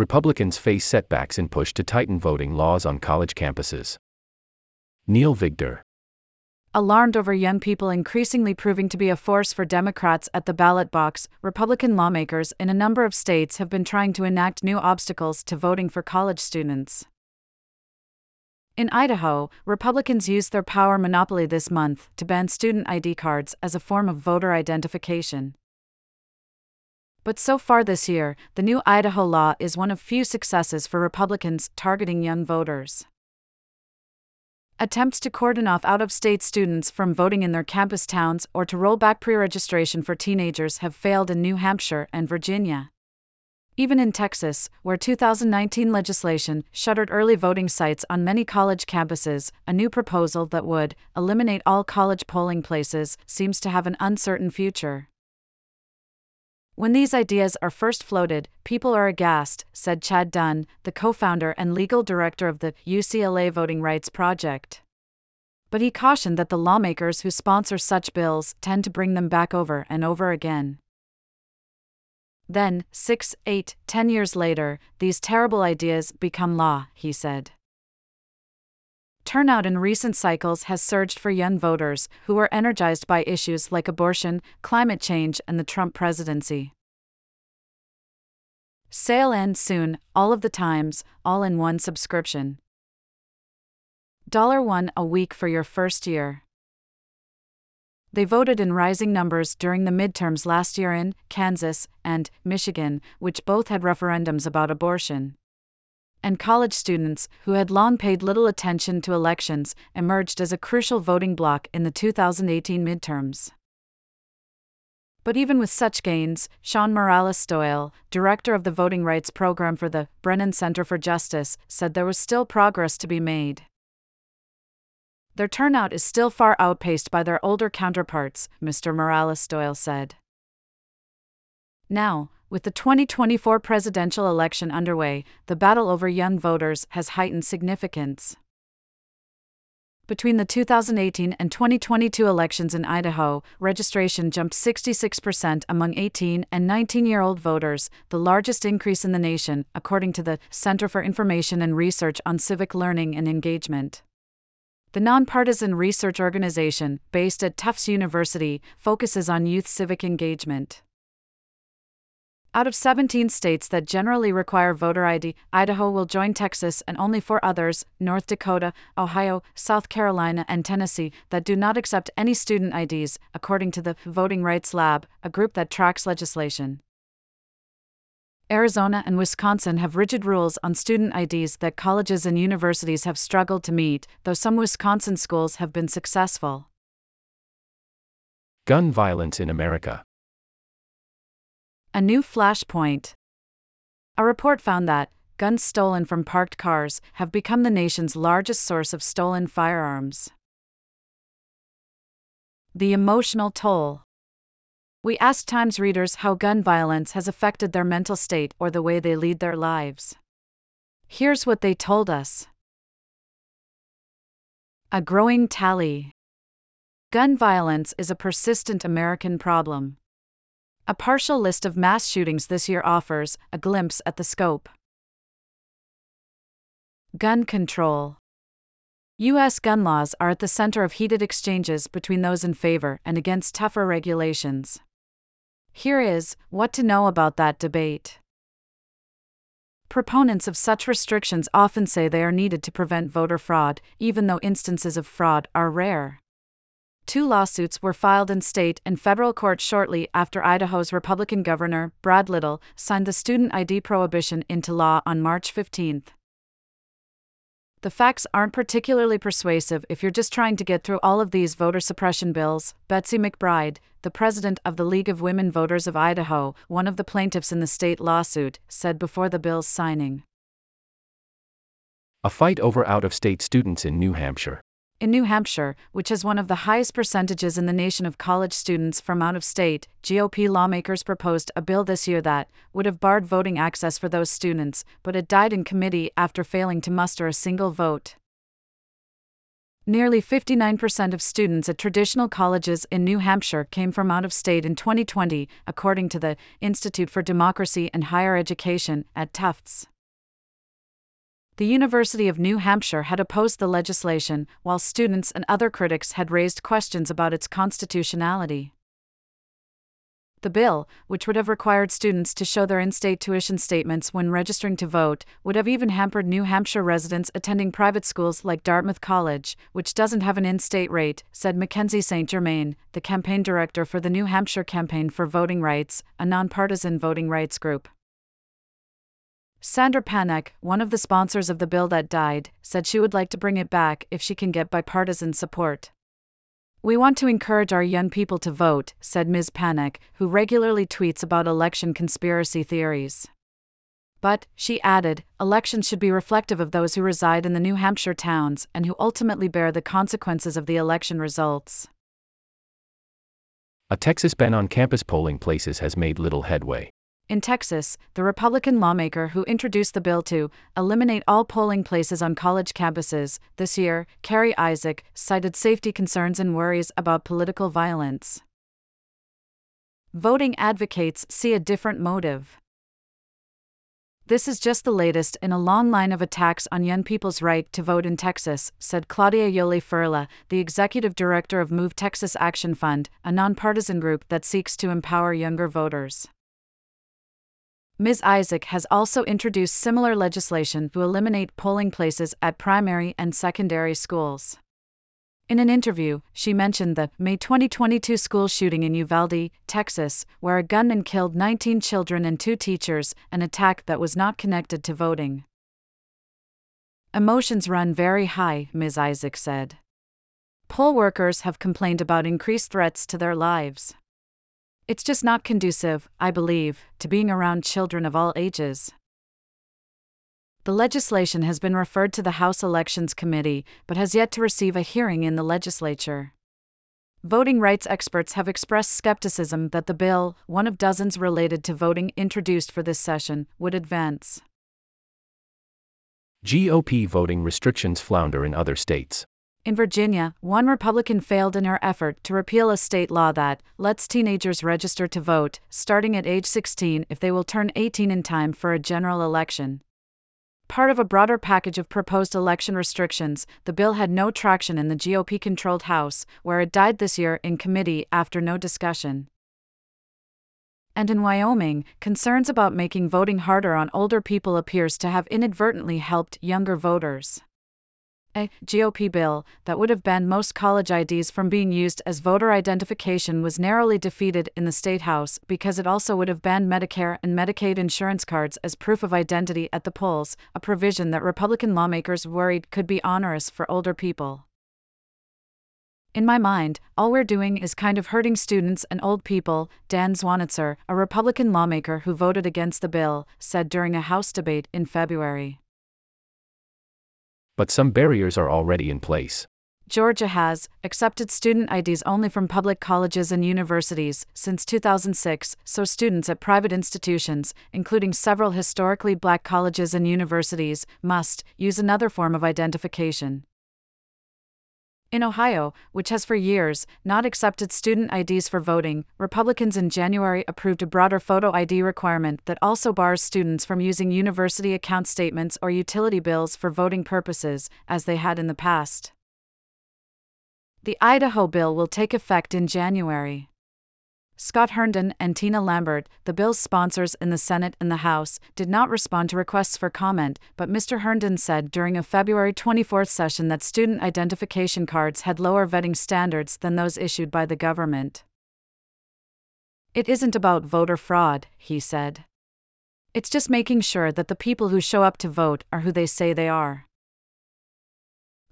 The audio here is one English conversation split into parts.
Republicans face setbacks in push to tighten voting laws on college campuses. Neil Vigdor. Alarmed over young people increasingly proving to be a force for Democrats at the ballot box, Republican lawmakers in a number of states have been trying to enact new obstacles to voting for college students. In Idaho, Republicans used their power monopoly this month to ban student ID cards as a form of voter identification. But so far this year, the new Idaho law is one of few successes for Republicans targeting young voters. Attempts to cordon off out of state students from voting in their campus towns or to roll back pre registration for teenagers have failed in New Hampshire and Virginia. Even in Texas, where 2019 legislation shuttered early voting sites on many college campuses, a new proposal that would eliminate all college polling places seems to have an uncertain future. When these ideas are first floated, people are aghast, said Chad Dunn, the co founder and legal director of the UCLA Voting Rights Project. But he cautioned that the lawmakers who sponsor such bills tend to bring them back over and over again. Then, six, eight, ten years later, these terrible ideas become law, he said. Turnout in recent cycles has surged for young voters who are energized by issues like abortion, climate change, and the Trump presidency. Sale ends soon, all of the times, all in one subscription. $1 a week for your first year. They voted in rising numbers during the midterms last year in Kansas and Michigan, which both had referendums about abortion and college students, who had long paid little attention to elections, emerged as a crucial voting bloc in the 2018 midterms. But even with such gains, Sean Morales Doyle, director of the voting rights program for the Brennan Center for Justice, said there was still progress to be made. Their turnout is still far outpaced by their older counterparts, Mr. Morales Doyle said. Now, with the 2024 presidential election underway, the battle over young voters has heightened significance. Between the 2018 and 2022 elections in Idaho, registration jumped 66% among 18 and 19 year old voters, the largest increase in the nation, according to the Center for Information and Research on Civic Learning and Engagement. The nonpartisan research organization, based at Tufts University, focuses on youth civic engagement. Out of 17 states that generally require voter ID, Idaho will join Texas and only four others North Dakota, Ohio, South Carolina, and Tennessee that do not accept any student IDs, according to the Voting Rights Lab, a group that tracks legislation. Arizona and Wisconsin have rigid rules on student IDs that colleges and universities have struggled to meet, though some Wisconsin schools have been successful. Gun violence in America. A new flashpoint. A report found that guns stolen from parked cars have become the nation's largest source of stolen firearms. The emotional toll. We asked Times readers how gun violence has affected their mental state or the way they lead their lives. Here's what they told us A growing tally. Gun violence is a persistent American problem. A partial list of mass shootings this year offers a glimpse at the scope. Gun control. U.S. gun laws are at the center of heated exchanges between those in favor and against tougher regulations. Here is what to know about that debate. Proponents of such restrictions often say they are needed to prevent voter fraud, even though instances of fraud are rare. Two lawsuits were filed in state and federal court shortly after Idaho's Republican Governor, Brad Little, signed the student ID prohibition into law on March 15. The facts aren't particularly persuasive if you're just trying to get through all of these voter suppression bills, Betsy McBride, the president of the League of Women Voters of Idaho, one of the plaintiffs in the state lawsuit, said before the bill's signing. A fight over out of state students in New Hampshire. In New Hampshire, which has one of the highest percentages in the nation of college students from out of state, GOP lawmakers proposed a bill this year that would have barred voting access for those students, but it died in committee after failing to muster a single vote. Nearly 59% of students at traditional colleges in New Hampshire came from out of state in 2020, according to the Institute for Democracy and Higher Education at Tufts. The University of New Hampshire had opposed the legislation, while students and other critics had raised questions about its constitutionality. The bill, which would have required students to show their in state tuition statements when registering to vote, would have even hampered New Hampshire residents attending private schools like Dartmouth College, which doesn't have an in state rate, said Mackenzie St. Germain, the campaign director for the New Hampshire Campaign for Voting Rights, a nonpartisan voting rights group. Sandra Panek, one of the sponsors of the bill that died, said she would like to bring it back if she can get bipartisan support. We want to encourage our young people to vote, said Ms. Panek, who regularly tweets about election conspiracy theories. But, she added, elections should be reflective of those who reside in the New Hampshire towns and who ultimately bear the consequences of the election results. A Texas ban on campus polling places has made little headway. In Texas, the Republican lawmaker who introduced the bill to eliminate all polling places on college campuses this year, Carrie Isaac, cited safety concerns and worries about political violence. Voting advocates see a different motive. This is just the latest in a long line of attacks on young people's right to vote in Texas, said Claudia Yoli Ferla, the executive director of Move Texas Action Fund, a nonpartisan group that seeks to empower younger voters. Ms. Isaac has also introduced similar legislation to eliminate polling places at primary and secondary schools. In an interview, she mentioned the May 2022 school shooting in Uvalde, Texas, where a gunman killed 19 children and two teachers, an attack that was not connected to voting. Emotions run very high, Ms. Isaac said. Poll workers have complained about increased threats to their lives. It's just not conducive, I believe, to being around children of all ages. The legislation has been referred to the House Elections Committee, but has yet to receive a hearing in the legislature. Voting rights experts have expressed skepticism that the bill, one of dozens related to voting introduced for this session, would advance. GOP voting restrictions flounder in other states. In Virginia, one Republican failed in her effort to repeal a state law that lets teenagers register to vote, starting at age 16 if they will turn 18 in time for a general election. Part of a broader package of proposed election restrictions, the bill had no traction in the GOP controlled House, where it died this year in committee after no discussion. And in Wyoming, concerns about making voting harder on older people appears to have inadvertently helped younger voters. A GOP bill that would have banned most college IDs from being used as voter identification was narrowly defeated in the State House because it also would have banned Medicare and Medicaid insurance cards as proof of identity at the polls, a provision that Republican lawmakers worried could be onerous for older people. In my mind, all we're doing is kind of hurting students and old people, Dan Zwonitzer, a Republican lawmaker who voted against the bill, said during a House debate in February but some barriers are already in place. Georgia has accepted student IDs only from public colleges and universities since 2006, so students at private institutions, including several historically black colleges and universities, must use another form of identification. In Ohio, which has for years not accepted student IDs for voting, Republicans in January approved a broader photo ID requirement that also bars students from using university account statements or utility bills for voting purposes, as they had in the past. The Idaho bill will take effect in January. Scott Herndon and Tina Lambert, the bill's sponsors in the Senate and the House, did not respond to requests for comment, but Mr. Herndon said during a February 24 session that student identification cards had lower vetting standards than those issued by the government. It isn't about voter fraud, he said. It's just making sure that the people who show up to vote are who they say they are.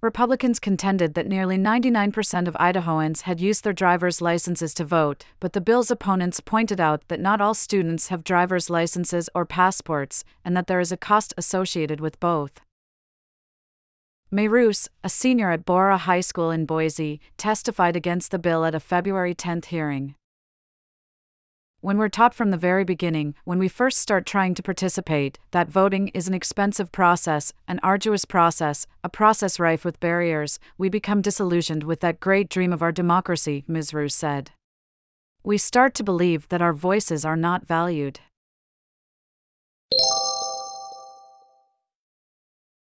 Republicans contended that nearly 99% of Idahoans had used their driver's licenses to vote, but the bill's opponents pointed out that not all students have driver's licenses or passports, and that there is a cost associated with both. May Roos, a senior at Borah High School in Boise, testified against the bill at a February 10 hearing. When we're taught from the very beginning, when we first start trying to participate, that voting is an expensive process, an arduous process, a process rife with barriers, we become disillusioned with that great dream of our democracy. Roos said. We start to believe that our voices are not valued.